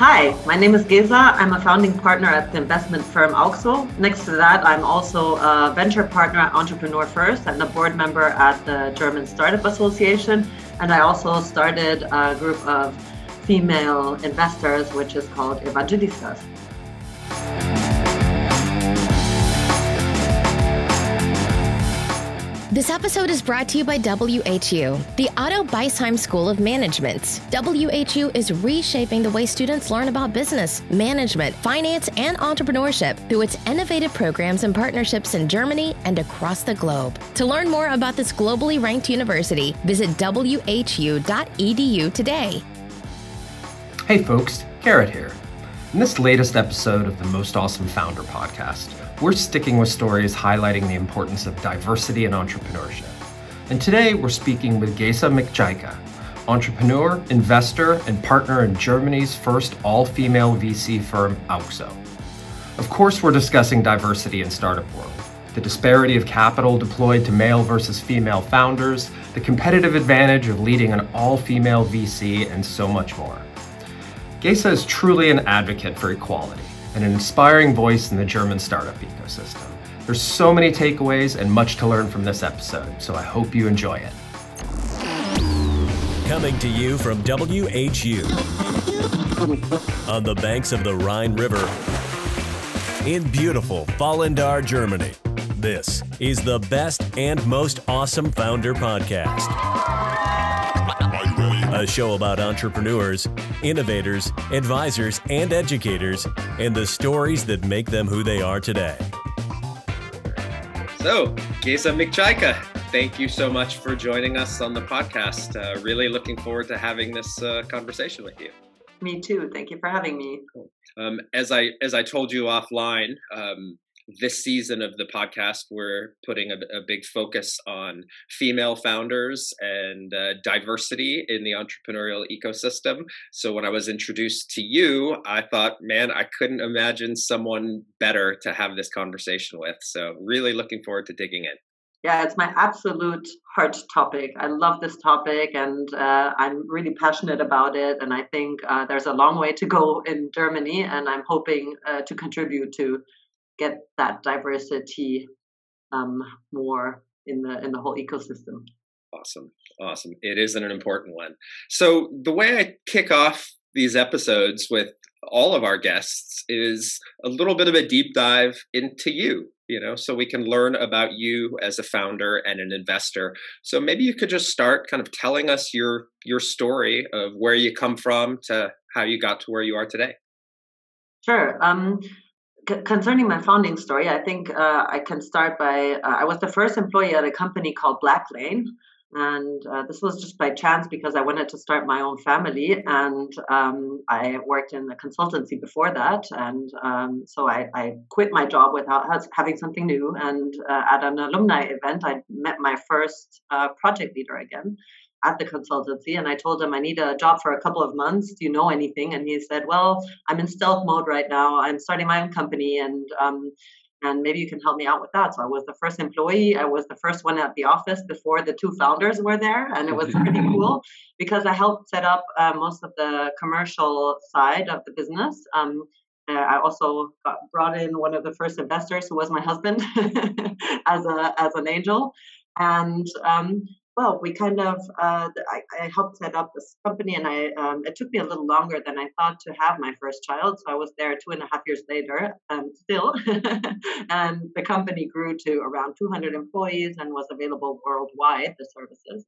Hi, my name is Gesa. I'm a founding partner at the investment firm Auxxo. Next to that, I'm also a venture partner at Entrepreneur First and a board member at the German Startup Association. And I also started a group of female investors, which is called Evangelistas. This episode is brought to you by WHU, the Otto Beisheim School of Management. WHU is reshaping the way students learn about business, management, finance, and entrepreneurship through its innovative programs and partnerships in Germany and across the globe. To learn more about this globally ranked university, visit whu.edu today. Hey folks, Garrett here. In this latest episode of the Most Awesome Founder podcast, we're sticking with stories highlighting the importance of diversity in entrepreneurship. And today we're speaking with Gesa Miczaika, entrepreneur, investor, and partner in Germany's first all female VC firm, Auxxo. Of course, we're discussing diversity in startup world, the disparity of capital deployed to male versus female founders, the competitive advantage of leading an all female VC, and so much more. Gesa is truly an advocate for equality and an inspiring voice in the German startup ecosystem. There's so many takeaways and much to learn from this episode, so I hope you enjoy it. Coming to you from WHU on the banks of the Rhine River in beautiful Vallendar, Germany. This is the best and most awesome founder podcast a show about entrepreneurs, innovators, advisors, and educators, and the stories that make them who they are today. So, Gesa Miczaika, thank you so much for joining us on the podcast. Uh, really looking forward to having this uh, conversation with you. Me too. Thank you for having me. Um, as I as I told you offline, um, this season of the podcast, we're putting a, a big focus on female founders and uh, diversity in the entrepreneurial ecosystem. So when I was introduced to you, I thought, man, I couldn't imagine someone better to have this conversation with. So really looking forward to digging in. Yeah, it's my absolute heart topic. I love this topic and uh, I'm really passionate about it. And I think uh, there's a long way to go in Germany. And I'm hoping uh, to contribute to get that diversity um, more in the in the whole ecosystem. Awesome, awesome. It is an important one. So the way I kick off these episodes with all of our guests is a little bit of a deep dive into you you know so we can learn about you as a founder and an investor so maybe you could just start kind of telling us your your story of where you come from to how you got to where you are today sure um, concerning my founding story, I think uh, I can start by uh, I was the first employee at a company called Blacklane. And uh, this was just by chance because I wanted to start my own family. And um, I worked in the consultancy before that. And um, so I, I, quit my job without having something new. And uh, at an alumni event, I met my first uh, project leader again at the consultancy and I told him I need a job for a couple of months. Do you know anything? And he said, Well, I'm in stealth mode right now. I'm starting my own company and um, and maybe you can help me out with that. So I was the first employee. I was the first one at the office before the two founders were there, and it was pretty cool because I helped set up uh, most of the commercial side of the business. Um, uh, I also got brought in one of the first investors, who was my husband, as a as an angel, and um, well, we kind of, uh, I, I, helped set up this company and I, um, it took me a little longer than I thought to have my first child. So I was there two and a half years later, um, still. and the company grew to around 200 employees and was available worldwide, the services.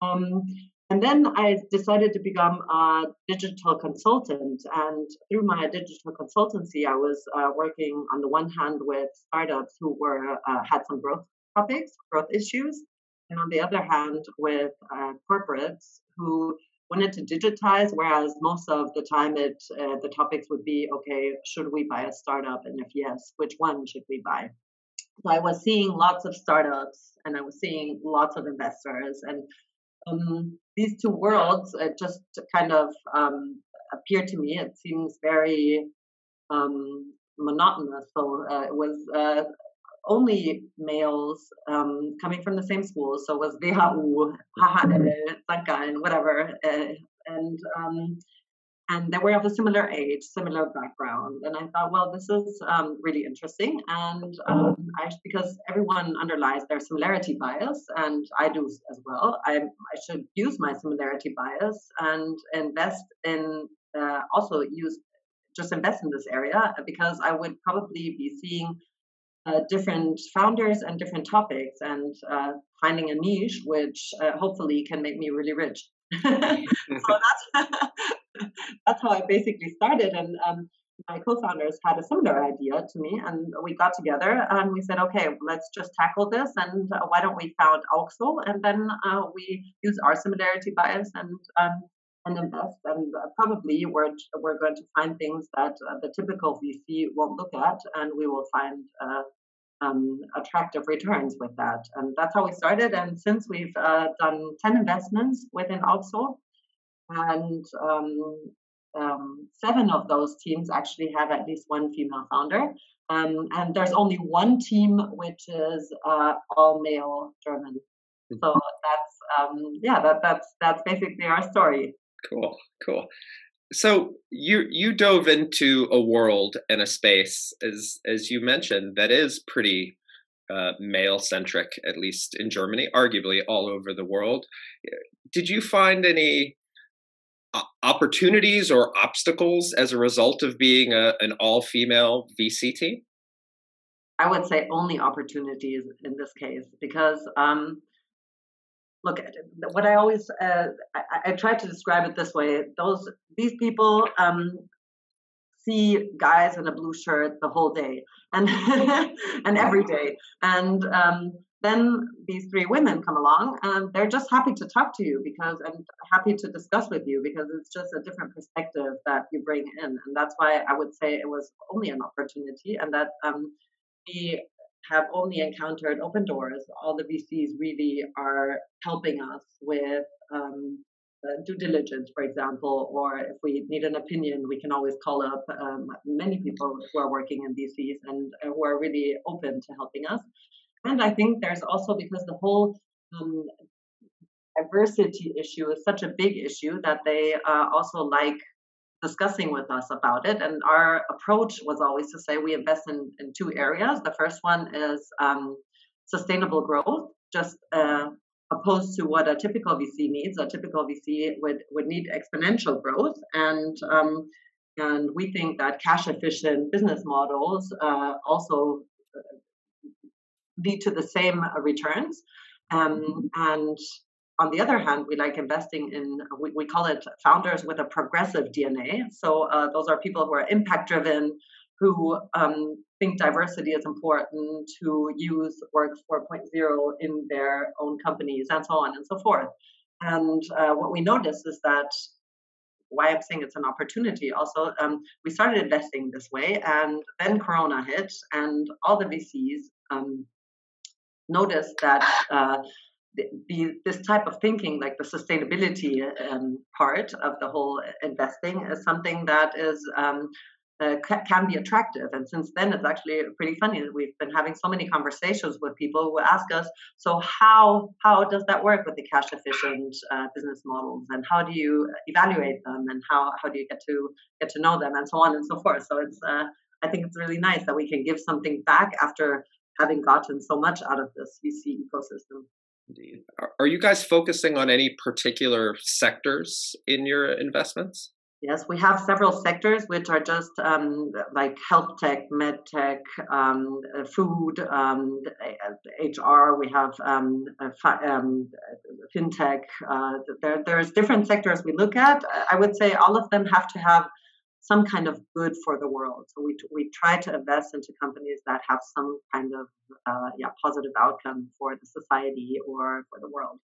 Um, and then I decided to become a digital consultant. And through my digital consultancy, I was uh, working on the one hand with startups who were uh, had some growth topics, growth issues, and on the other hand, with uh, corporates who wanted to digitize, whereas most of the time it uh, the topics would be, okay, should we buy a startup, and if yes, which one should we buy? So I was seeing lots of startups, and I was seeing lots of investors, and um, these two worlds just kind of um, appeared to me. It seems very um, monotonous. So uh, it was uh, only males um, coming from the same school. So it was HHL, St. Gallen, whatever. Uh, and um, and they were of a similar age, similar background. And I thought, well, this is um, really interesting, and um, I, because everyone underlies their similarity bias, and I do as well. I, I should use my similarity bias and invest in uh, also use just invest in this area because I would probably be seeing uh, different founders and different topics and uh, finding a niche which uh, hopefully can make me really rich. so that's that's how I basically started. And um, my co-founders had a similar idea to me, and we got together and we said, okay, let's just tackle this. And uh, why don't we found Auxxo? And then uh, we use our similarity bias and um, and invest. And uh, probably we're we're going to find things that uh, the typical VC won't look at, and we will find. Uh, um, attractive returns with that, and that's how we started. And since we've uh, done ten investments within Auxxo, and um, um, seven of those teams actually have at least one female founder. Um, and there's only one team which is uh, all male German. Mm-hmm. So that's um, yeah, that, that's that's basically our story. Cool, cool. So you you dove into a world and a space as as you mentioned that is pretty uh, male centric, at least in Germany, arguably all over the world. Did you find any opportunities or obstacles as a result of being a, an all female VC team? I would say only opportunities in this case because um, look at what I always uh, I, I, try to describe it this way: those these people um, see guys in a blue shirt the whole day and and every day, and um, then these three women come along and they're just happy to talk to you because and happy to discuss with you because it's just a different perspective that you bring in. And that's why i would say it was only an opportunity and that um, we have only encountered open doors all the vcs really are helping us with um, uh, due diligence, for example, or if we need an opinion, we can always call up um, many people who are working in VCs and uh, who are really open to helping us. And I think there's also because the whole um, diversity issue is such a big issue that they uh, also like discussing with us about it. And our approach was always to say we invest in, in two areas. The first one is um, sustainable growth, just uh, opposed to what a typical VC needs. A typical VC would, would need exponential growth. And um, and we think that cash efficient business models uh, also lead to the same uh, returns. Um, and on the other hand, we like investing in, we, we call it founders with a progressive DNA. So uh, those are people who are impact driven, who um, think diversity is important, who use Work 4.0 in their own companies, and so on and so forth. And uh, what we notice is that why I'm saying it's an opportunity. Also, um, we started investing this way, and then Corona hit, and all the VCs um, noticed that uh, the, this type of thinking, like the sustainability um, part of the whole investing, is something that is um, uh, can be attractive. And since then, it's actually pretty funny that we've been having so many conversations with people who ask us, so how how does that work with the cash efficient uh, business models, and how do you evaluate them, and how how do you get to get to know them, and so on and so forth. So it's uh, I think it's really nice that we can give something back after having gotten so much out of this VC ecosystem. Are you guys focusing on any particular sectors in your investments? Yes, we have several sectors which are just um, like health tech, med tech, um, uh, food, um, HR. We have um, um, fintech. Uh, there, there's different sectors we look at. I would say all of them have to have some kind of good for the world. So we, we try to invest into companies that have some kind of uh, yeah positive outcome for the society or for the world.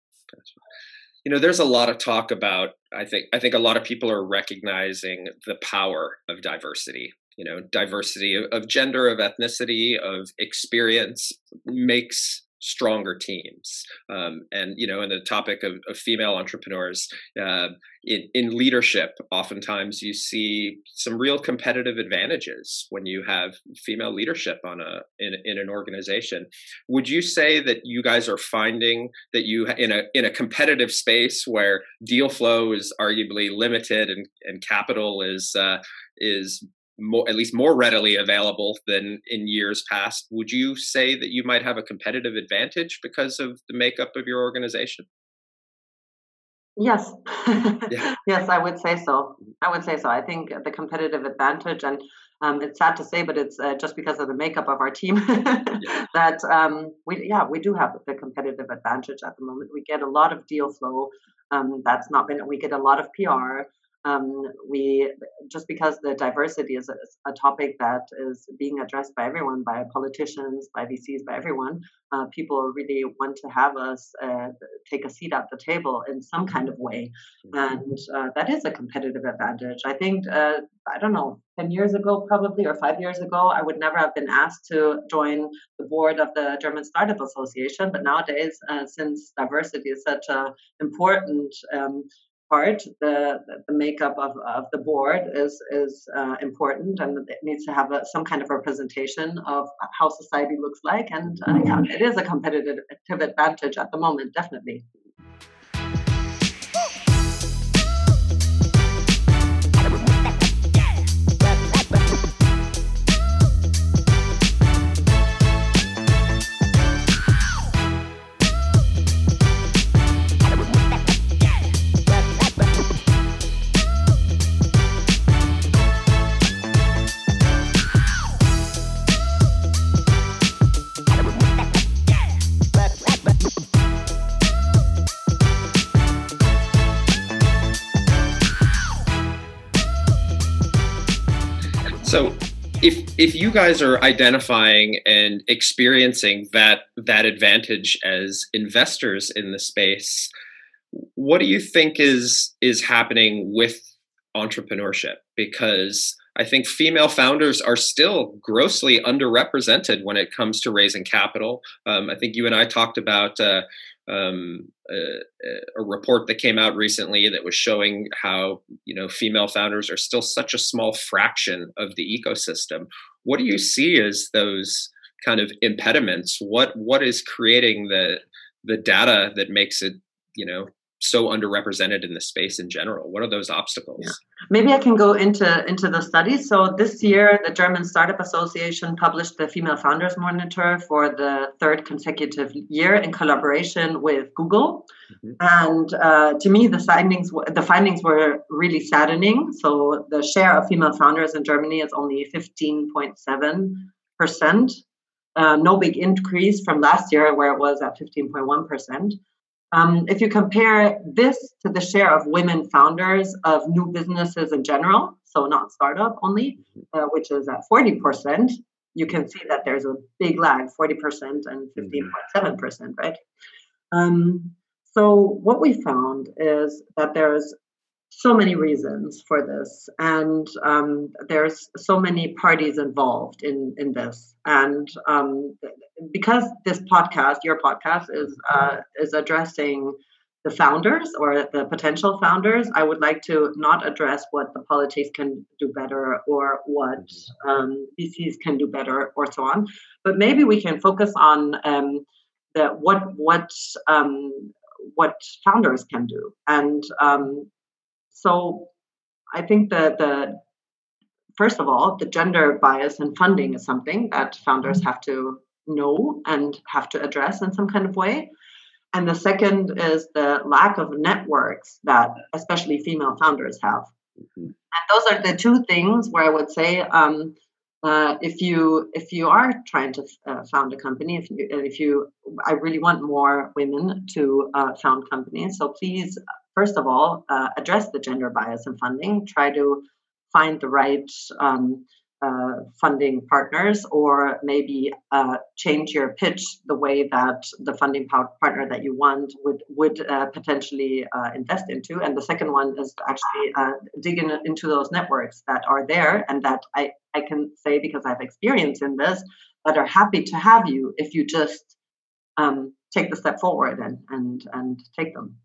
You know, there's a lot of talk about. I think I think a lot of people are recognizing the power of diversity. You know, diversity of, of gender, of ethnicity, of experience makes stronger teams. Um, and you know, in the topic of, of female entrepreneurs uh, in in leadership, oftentimes you see some real competitive advantages when you have female leadership on a in, in an organization. Would you say that you guys are finding that you in a in a competitive space where deal flow is arguably limited and and capital is uh, is more at least more readily available than in years past. Would you say that you might have a competitive advantage because of the makeup of your organization? Yes. Yeah. yes i would say so. I would say so. I think the competitive advantage and um, it's sad to say but it's uh, just because of the makeup of our team yeah. that um, we yeah we do have the competitive advantage at the moment. We get a lot of deal flow um, that's not been we get a lot of pr um, we just because the diversity is a, a, topic that is being addressed by everyone, by politicians, by VCs, by everyone. Uh, people really want to have us uh, take a seat at the table in some kind of way, and uh, that is a competitive advantage. I think uh, I don't know, ten years ago probably or five years ago, I would never have been asked to join the board of the German Startup Association. But nowadays, uh, since diversity is such an important um, part, the the makeup of, of the board is is uh, important, and it needs to have a, some kind of representation of how society looks like. And uh, yeah, it is a competitive advantage at the moment, definitely. If you guys are identifying and experiencing that that advantage as investors in the space, what do you think is is happening with entrepreneurship? Because I think female founders are still grossly underrepresented when it comes to raising capital. Um, I think you and I talked about uh, um, a, a, report that came out recently that was showing how you know female founders are still such a small fraction of the ecosystem. What do you see as those kind of impediments? What what is creating the the data that makes it you know so underrepresented in the space in general? What are those obstacles? Yeah. Maybe I can go into into the study. So this year, the German Startup Association published the Female Founders Monitor for the third consecutive year in collaboration with Google. Mm-hmm. And uh, to me, the findings the findings were really saddening. So the share of female founders in Germany is only fifteen point seven percent. Uh, no big increase from last year, where it was at 15.1%. Um, if you compare this to the share of women founders of new businesses in general, so not startup only, uh, which is at 40%, you can see that there's a big lag 40% and 15.7%, right? Um, so, what we found is that there's so many reasons for this and um, there's so many parties involved in in this and um, because this podcast your podcast is uh, is addressing the founders or the potential founders i would like to not address what the politics can do better or what um, vcs can do better or so on but maybe we can focus on um, the what what um, what founders can do and um, so I think that the first of all, the gender bias in funding is something that founders have to know and have to address in some kind of way. And the second is the lack of networks that especially female founders have. Mm-hmm. And those are the two things where I would say um, uh, if you if you are trying to uh, found a company, if you if you I really want more women to uh, found companies, so please first of all, uh, address the gender bias in funding, try to find the right um, uh, funding partners, or maybe uh, change your pitch the way that the funding partner that you want would would uh, potentially uh, invest into. And the second one is actually uh, dig in, into those networks that are there, and that I I can say because I've experience in this that are happy to have you if you just um, take the step forward and and and take them.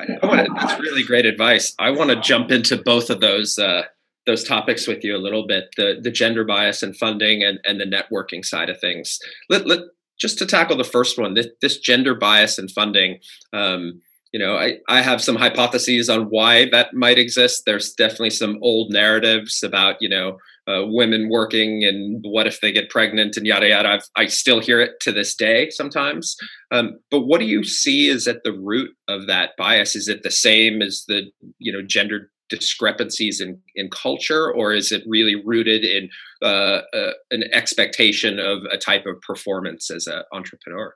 I, want to, that's really great advice. I want to jump into both of those uh, those topics with you a little bit the the gender bias and funding and and the networking side of things. Let let just to tackle the first one, this, this gender bias and funding. Um, you know, I, I have some hypotheses on why that might exist. There's definitely some old narratives about, you know, uh, women working and what if they get pregnant and yada yada. I've, i still hear it to this day sometimes. Um, but what do you see is at the root of that bias? Is it the same as the, you know, gender discrepancies in, in culture, or is it really rooted in uh, uh, an expectation of a type of performance as an entrepreneur?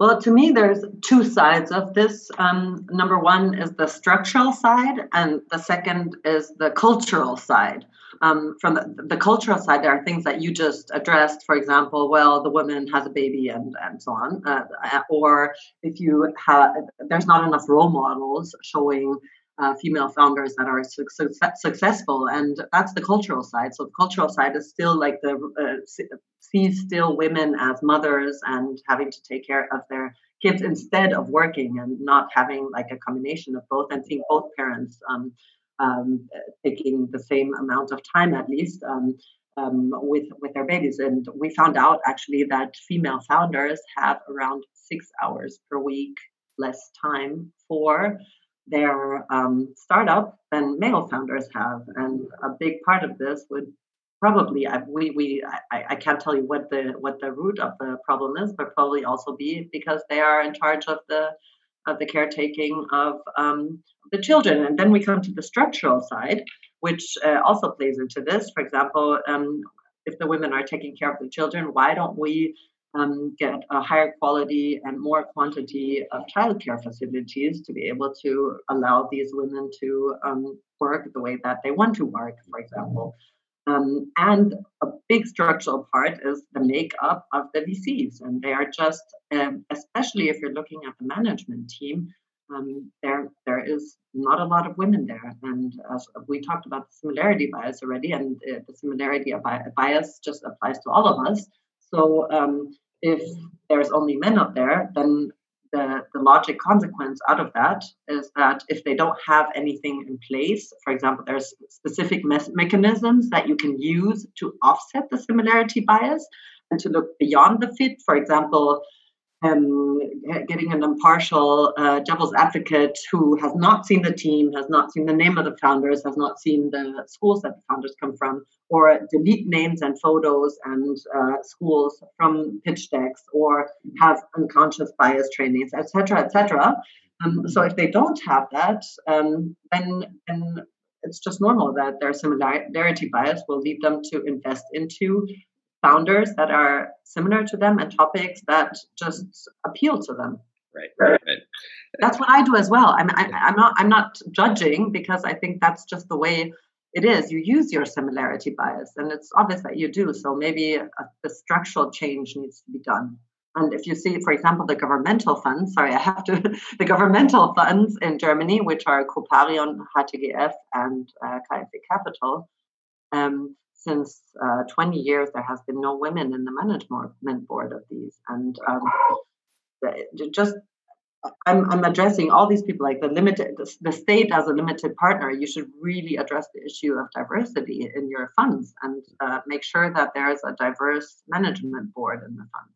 Well, to me, there's two sides of this. Um, number one is the structural side, and the second is the cultural side. Um, from the, the, cultural side, there are things that you just addressed. For example, well, the woman has a baby and and so on. Uh, or if you have, there's not enough role models showing uh, female founders that are su- su- successful, and that's the cultural side. So the cultural side is still like the uh, sees still women as mothers and having to take care of their kids instead of working and not having like a combination of both and seeing both parents um, um, taking the same amount of time at least um, um with with their babies. And we found out actually that female founders have around six hours per week less time for their um, startup than male founders have. And a big part of this would probably I, we we I, I can't tell you what the what the root of the problem is, but probably also be because they are in charge of the of the caretaking of um, the children. And then we come to the structural side, which uh, also plays into this. For example, um, if the women are taking care of the children, why don't we um, get a higher quality and more quantity of childcare facilities to be able to allow these women to um, work the way that they want to work, for example. Um, and a big structural part is the makeup of the VCs. And they are just, um, especially if you're looking at the management team, um, there there is not a lot of women there. And as we talked about the similarity bias already, and uh, the similarity bias just applies to all of us. So um, if there's only men up there, then the, the logic consequence out of that is that if they don't have anything in place, for example, there's specific me- mechanisms that you can use to offset the similarity bias and to look beyond the fit. For example, um, getting an impartial uh, devil's advocate who has not seen the team, has not seen the name of the founders, has not seen the schools that the founders come from, or delete names and photos and uh, schools from pitch decks, or have unconscious bias trainings, etc., etc. Um, so if they don't have that, um, then then it's just normal that their similarity bias will lead them to invest into founders that are similar to them and topics that just appeal to them. Right, right. That's what I do as well. I'm, I, am i am not I'm not judging because I think that's just the way it is. You use your similarity bias, and it's obvious that you do. So maybe a, a structural change needs to be done. And if you see, for example, the governmental funds, sorry, I have to, the governmental funds in Germany, which are Coparion, HTGF, and uh, KfW Capital, um, since uh, 20 years, there has been no women in the management board of these. And um, just, I'm, I'm addressing all these people like the limited, the, state as a limited partner. You should really address the issue of diversity in your funds and uh, make sure that there is a diverse management board in the fund.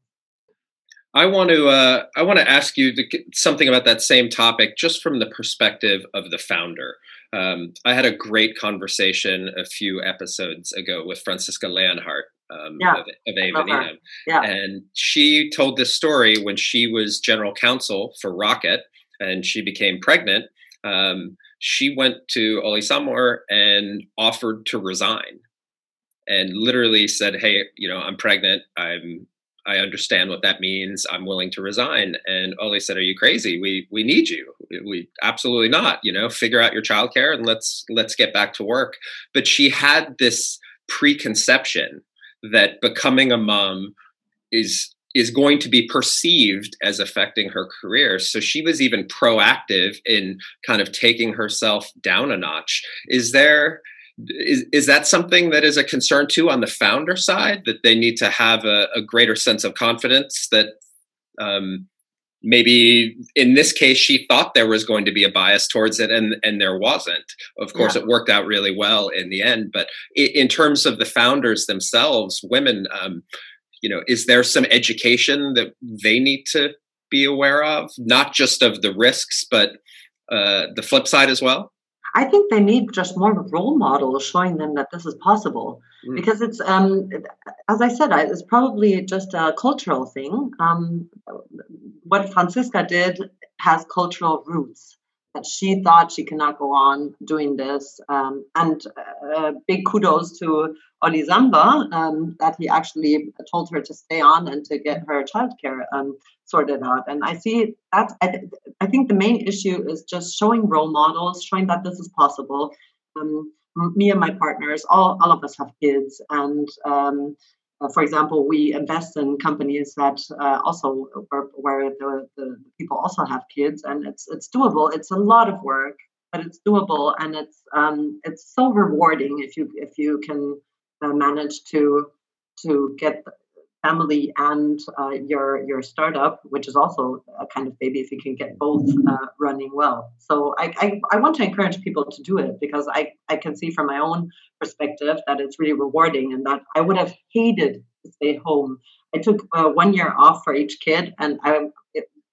I want to uh, I want to ask you to something about that same topic, just from the perspective of the founder. Um, I had a great conversation a few episodes ago with Franziska Leonhardt um, yeah. of, of yeah. and she told this story when she was general counsel for Rocket, and she became pregnant. Um, she went to Ole Samwer and offered to resign, and literally said, "Hey, you know, I'm pregnant. I'm I understand what that means. I'm willing to resign. And oh, Ole said, Are you crazy? We we need you. We absolutely not. You know, figure out your childcare and let's let's get back to work. But she had this preconception that becoming a mom is is going to be perceived as affecting her career. So she was even proactive in kind of taking herself down a notch. Is there is, is that something that is a concern too on the founder side that they need to have a, a greater sense of confidence that Um, maybe in this case she thought there was going to be a bias towards it and and there wasn't. Of course yeah. it worked out really well in the end but in terms of the founders themselves women um, you know is there some education that they need to be aware of? Not just of the risks but uh, the flip side as well i think they need just more role models showing them that this is possible mm. because it's um, as i said it's probably just a cultural thing um, what Franziska did has cultural roots she thought she cannot go on doing this. Um, and uh, big kudos to Oli Samwer um, that he actually told her to stay on and to get her childcare um, sorted out. And I see that I, th- I, think the main issue is just showing role models, showing that this is possible. Um, me and my partners, all, all of us have kids, and um, for example, we invest in companies that uh, also where, where the, the, people also have kids, and it's it's doable. It's a lot of work, but it's doable, and it's um, it's so rewarding if you if you can uh, manage to to get family and uh, your your startup, which is also a kind of baby, if you can get both uh, running well. So I, I, I want to encourage people to do it because I I can see from my own perspective that it's really rewarding and that I would have hated to stay home. I took uh, one year off for each kid, and I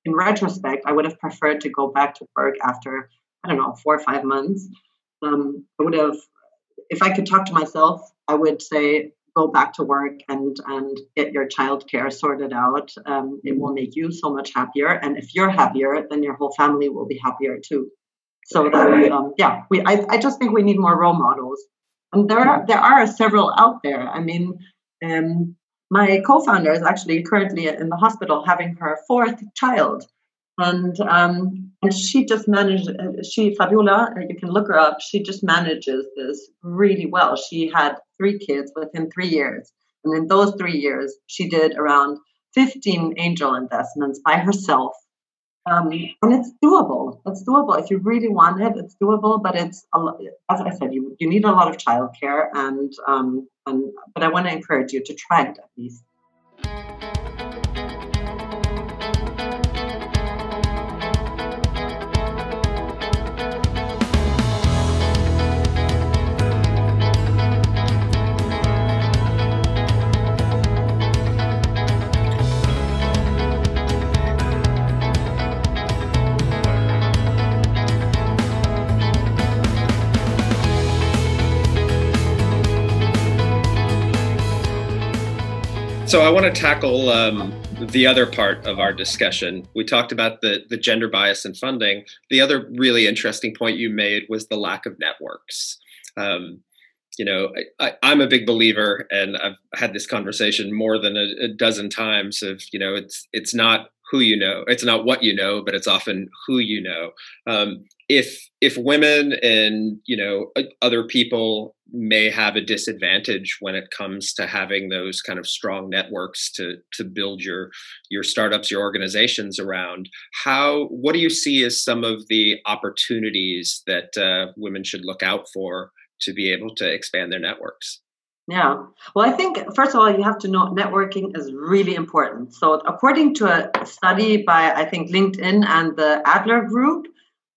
in retrospect I would have preferred to go back to work after I don't know four or five months. Um, I would have if I could talk to myself, I would say go back to work and and get your childcare sorted out. Um, it will make you so much happier, and if you're happier, then your whole family will be happier too. So that um, yeah, we I, I just think we need more role models, and there are there are several out there. I mean, um, my co-founder is actually currently in the hospital having her fourth child and um, and she just managed. Uh, she Fabiola, uh, you can look her up. She just manages this really well. She had three kids within three years, and in those three years, she did around 15 angel investments by herself. Um, and it's doable. It's doable if you really want it. It's doable, but it's a as I said, you you need a lot of childcare, and um, and but I want to encourage you to try it at least. So I want to tackle um, the other part of our discussion. We talked about the the gender bias in funding. The other really interesting point you made was the lack of networks. Um, you know, I, am a big believer, and I've had this conversation more than a, a dozen times. Of you know, it's it's not who you know, it's not what you know, but it's often who you know. Um, if if women and you know other people may have a disadvantage when it comes to having those kind of strong networks to to build your your startups your organizations around how what do you see as some of the opportunities that uh, women should look out for to be able to expand their networks yeah. Well, I think, first of all, you have to know networking is really important. So, according to a study by, I think, LinkedIn and the Adler Group,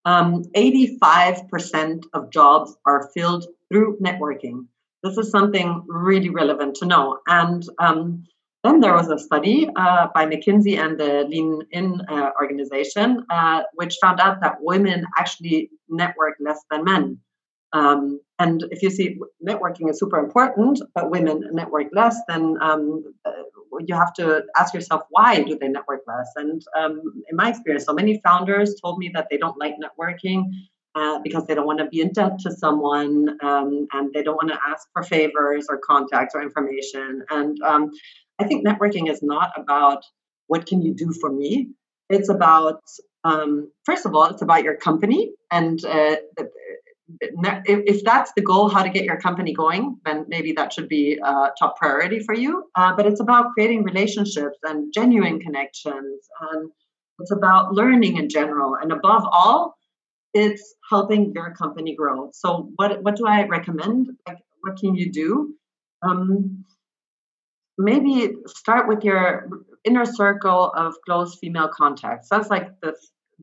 um, 85% of jobs are filled through networking. This is something really relevant to know. And um, then there was a study uh, by McKinsey and the Lean In uh, organization, uh, which found out that women actually network less than men. Um, and if you see networking is super important, but women network less, then um, uh, you have to ask yourself why do they network less? And um, in my experience, so many founders told me that they don't like networking uh, because they don't want to be in debt to someone um, and they don't want to ask for favors or contacts or information. And um, I think networking is not about what can you do for me. It's about um, first of all, it's about your company and uh, if, that's the goal, how to get your company going, then maybe that should be a top priority for you. Uh, but it's about creating relationships and genuine connections. And it's about learning in general. And above all, it's helping your company grow. So what what do I recommend? Like what can you do? Um, maybe start with your inner circle of close female contacts. That's like the,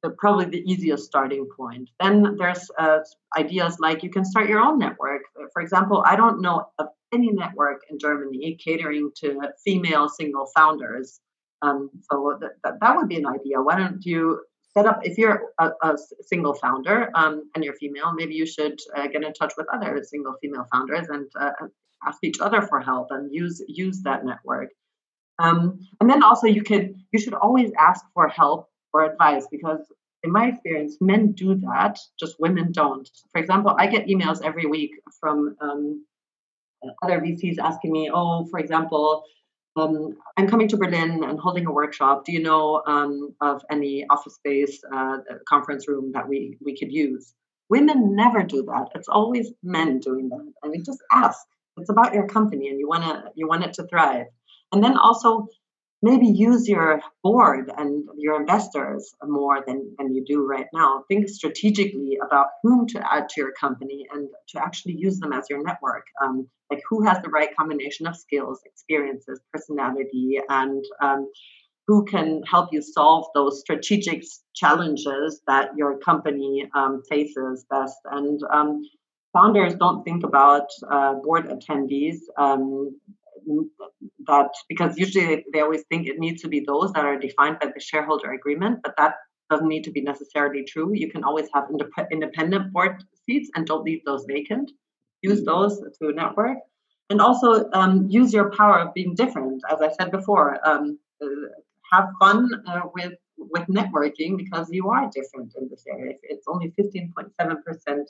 the probably the easiest starting point. Then there's uh, ideas like you can start your own network. For example, I don't know of any network in Germany catering to female single founders. Um, so th- th- that would be an idea. Why don't you set up if you're a, a single founder um, and you're female, maybe you should uh, get in touch with other single female founders and uh, ask each other for help and use use that network. Um, and then also you could you should always ask for help or advice because in my experience, men do that, just women don't. For example, I get emails every week from um, other VCs asking me, oh, for example, um, I'm coming to Berlin and holding a workshop. Do you know um, of any office space, uh, conference room that we we could use? Women never do that. It's always men doing that. I mean, just ask. It's about your company, and you wanna you want it to thrive. And then also maybe use your board and your investors more than, than you do right now. Think strategically about whom to add to your company and to actually use them as your network. Um, like who has the right combination of skills, experiences, personality, and um, who can help you solve those strategic challenges that your company um, faces best. And um, founders don't think about uh, board attendees um, that because usually they always think it needs to be those that are defined by the shareholder agreement, but that doesn't need to be necessarily true. You can always have independent board seats and don't leave those vacant. Use those to network and also um, use your power of being different. As I said before, um, uh, have fun uh, with with networking because you are different in this area. It's only 15.7 percent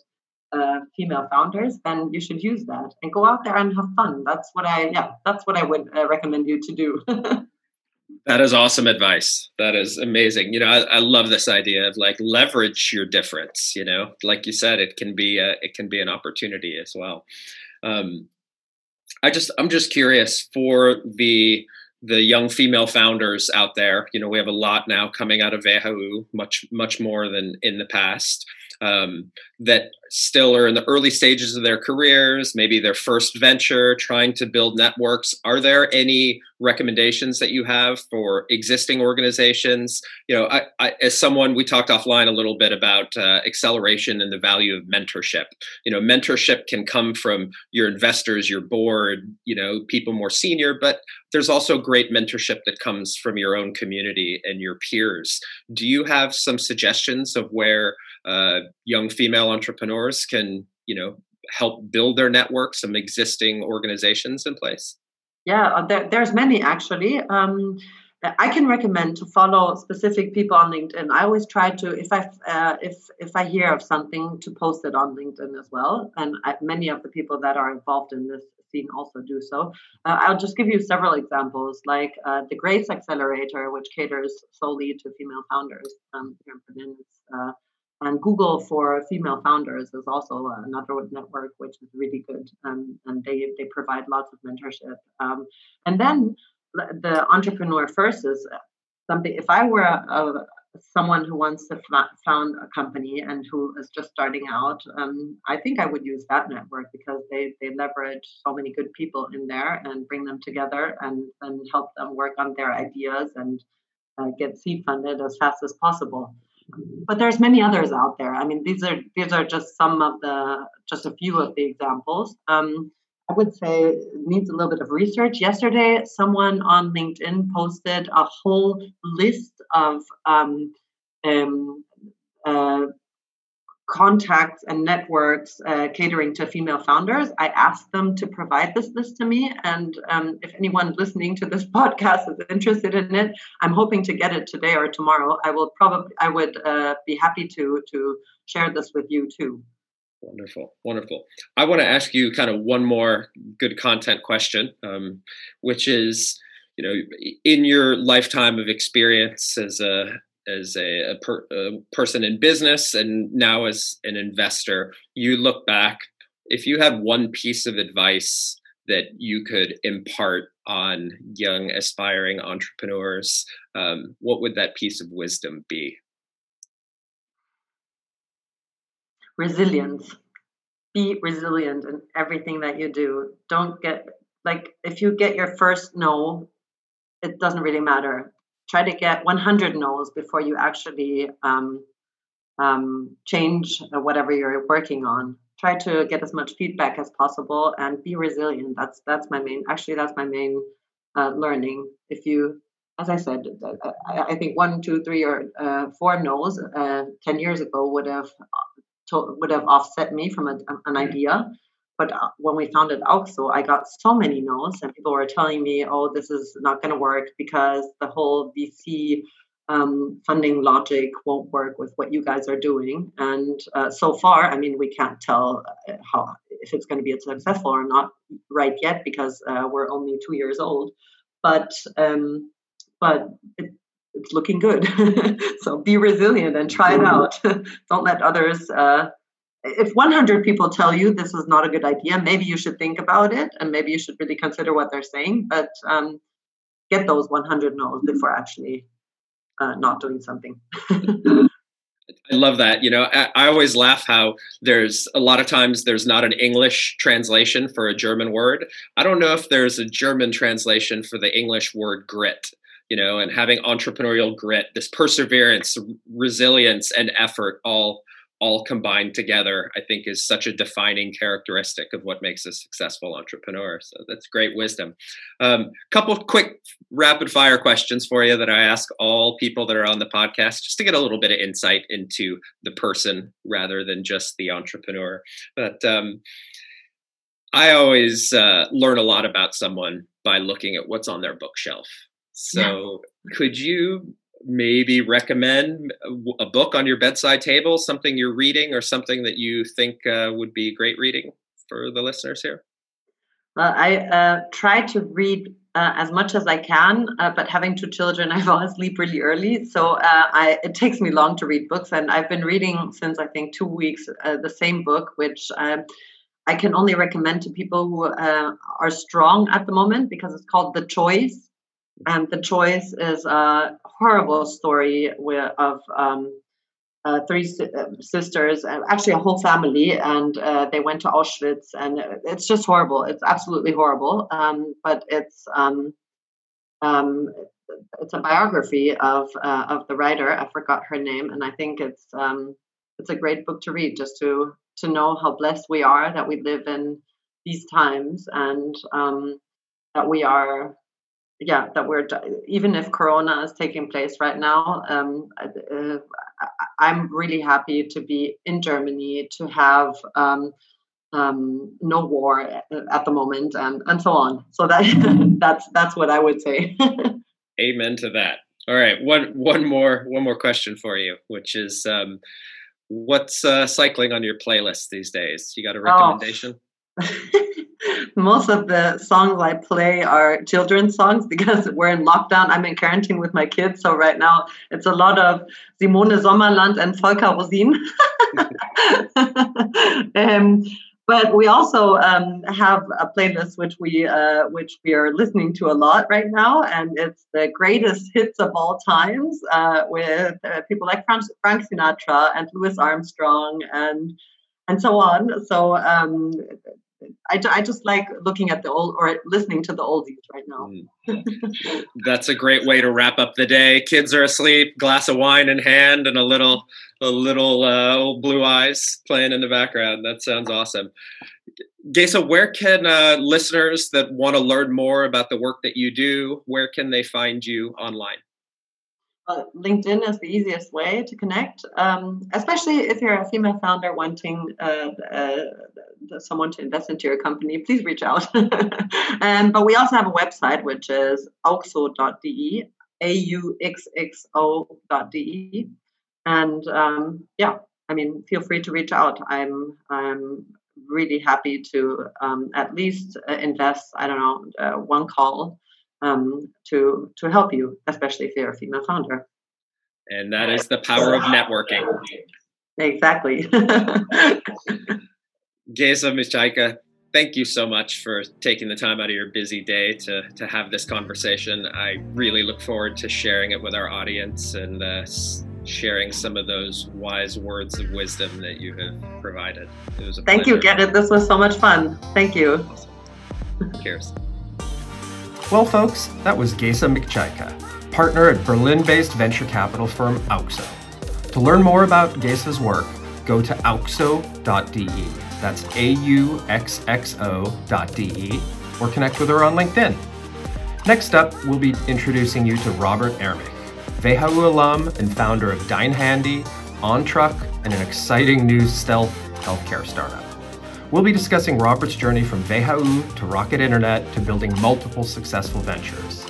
uh, female founders, then you should use that and go out there and have fun. That's what I yeah, that's what I would uh, recommend you to do. that is awesome advice. That is amazing. You know, I, I, love this idea of like leverage your difference. You know, like you said, it can be a, it can be an opportunity as well. Um, I just I'm just curious for the the young female founders out there. You know, we have a lot now coming out of WHU, much much more than in the past um, that still are in the early stages of their careers, maybe their first venture, trying to build networks. Are there any recommendations that you have for existing organizations? You know, I, I, as someone, we talked offline a little bit about uh, acceleration and the value of mentorship. You know, mentorship can come from your investors, your board, you know, people more senior, but there's also great mentorship that comes from your own community and your peers. Do you have some suggestions of where uh, young female entrepreneurs can you know help build their network some existing organizations in place yeah uh, there, there's many actually um, I can recommend to follow specific people on LinkedIn. I always try to, if I uh, if if I hear of something, to post it on LinkedIn as well. And I, many of the people that are involved in this scene also do so. Uh, I'll just give you several examples, like uh, the Grace Accelerator, which caters solely to female founders um, here in Berlin. It's, uh, and Google for female founders is also another network which is really good, um, and they they provide lots of mentorship. Um, and then the entrepreneur first is something. If I were a, a someone who wants to found a company and who is just starting out, um, I think I would use that network because they they leverage so many good people in there and bring them together and and help them work on their ideas and uh, get seed funded as fast as possible but there's many others out there. I mean, these are these are just some of the just a few of the examples. Um, I would say needs a little bit of research. Yesterday, someone on LinkedIn posted a whole list of um, um, uh, contacts and networks uh, catering to female founders. I asked them to provide this list to me. And um, if anyone listening to this podcast is interested in it, I'm hoping to get it today or tomorrow. I will probably, I would uh, be happy to to share this with you too. Wonderful, wonderful. I want to ask you kind of one more good content question, um, which is, you know, in your lifetime of experience as a as a, a, per, a, person in business and now as an investor, you look back, if you had one piece of advice that you could impart on young aspiring entrepreneurs, um, what would that piece of wisdom be? Resilience. Be resilient in everything that you do. Don't get like if you get your first no, it doesn't really matter. Try to get 100 no's before you actually um, um, change whatever you're working on. Try to get as much feedback as possible and be resilient. That's that's my main. Actually, that's my main uh, learning. If you, as I said, uh, I, think one, two, three, or uh, four no's uh, ten years ago would have to, would have offset me from a, an idea. But uh, when we founded Auxxo, I got so many no's, and people were telling me, "Oh, this is not going to work because the whole VC um, funding logic won't work with what you guys are doing." And uh, so far, I mean, we can't tell uh, how if it's going to be successful or not right yet because uh, we're only two years old. But um, but it, it's looking good. so be resilient and try it out. Don't let others uh, if 100 people tell you this is not a good idea, maybe you should think about it and maybe you should really consider what they're saying. But um, get those 100 no's before actually uh, not doing something. I love that. You know, I, I, always laugh how there's a lot of times there's not an English translation for a German word. I don't know if there's a German translation for the English word grit. You know, and having entrepreneurial grit, this perseverance, resilience, and effort all all combined together, I think is such a defining characteristic of what makes a successful entrepreneur. So that's great wisdom. A um, couple quick rapid fire questions for you that I ask all people that are on the podcast just to get a little bit of insight into the person rather than just the entrepreneur. But um, I always uh, learn a lot about someone by looking at what's on their bookshelf. So, yeah. could you maybe recommend a book on your bedside table, something you're reading, or something that you think uh, would be great reading for the listeners here? Well, I uh, try to read uh, as much as I can, uh, but having two children, I fall asleep really early, so uh, I, it takes me long to read books. And I've been reading since I think two weeks uh, the same book, which um, I can only recommend to people who are strong at the moment because it's called The Choice and the choice is a horrible story of um, uh, three uh, sisters, uh, actually a whole family, and uh, they went to Auschwitz, and it's just horrible. It's absolutely horrible. Um, but it's um, um, it's a biography of uh, of the writer. I forgot her name, and I think it's um, it's a great book to read, just to to know how blessed we are that we live in these times, and um, that we are yeah that we're even if corona is taking place right now um, uh, i'm really happy to be in germany to have um, um, no war at the moment and and so on so that that's that's what i would say amen to that all right one one more one more question for you which is um, what's uh, cycling on your playlist these days you got a oh. recommendation oh. most of the songs I play are children's songs because we're in lockdown. I'm in quarantine with my kids, so right now it's a lot of Simone Sommerland and Volker Rosin. um, but we also um, have a playlist which we uh, which we are listening to a lot right now, and it's the greatest hits of all times uh, with uh, people like Frank, Frank Sinatra and Louis Armstrong and and so on. So um, I, I just like looking at the old or listening to the oldies right now. Mm. That's a great way to wrap up the day. Kids are asleep, glass of wine in hand, and a little a little uh, old blue eyes playing in the background. That sounds awesome. Gesa, where can uh, listeners that want to learn more about the work that you do, where can they find you online? Uh, LinkedIn is the easiest way to connect, um, especially if you're a female founder wanting uh, uh, someone to invest into your company. Please reach out. um, but we also have a website which is auxxo.de, a u x x o.de, and um, yeah, I mean, feel free to reach out. I'm I'm really happy to um, at least uh, invest. I don't know uh, one call um, to to help you, especially if you're a female founder. And that is the power of networking. Exactly. Gesa Miczaika, thank you so much for taking the time out of your busy day to, to have this conversation. I really look forward to sharing it with our audience and uh, sharing some of those wise words of wisdom that you have provided. It was a Thank pleasure. you, Gerrit. This was so much fun. Thank you. Awesome. Cheers. Well, folks, that was Gesa Miczaika, partner at Berlin based venture capital firm Auxxo. To learn more about Gesa's work, go to auxxo.de. That's A U X X O.de, or connect with her on LinkedIn. Next up, we'll be introducing you to Robert Ermich, WHU alum and founder of Dine Handy, OnTruck, and an exciting new stealth healthcare startup. We'll be discussing Robert's journey from WHU to Rocket Internet to building multiple successful ventures.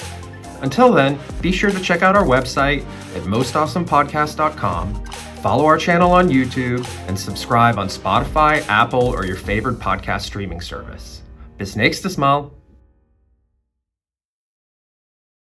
Until then, be sure to check out our website at mostawesomepodcast.com, follow our channel on YouTube, and subscribe on Spotify, Apple, or your favorite podcast streaming service. Bis nächstes Mal.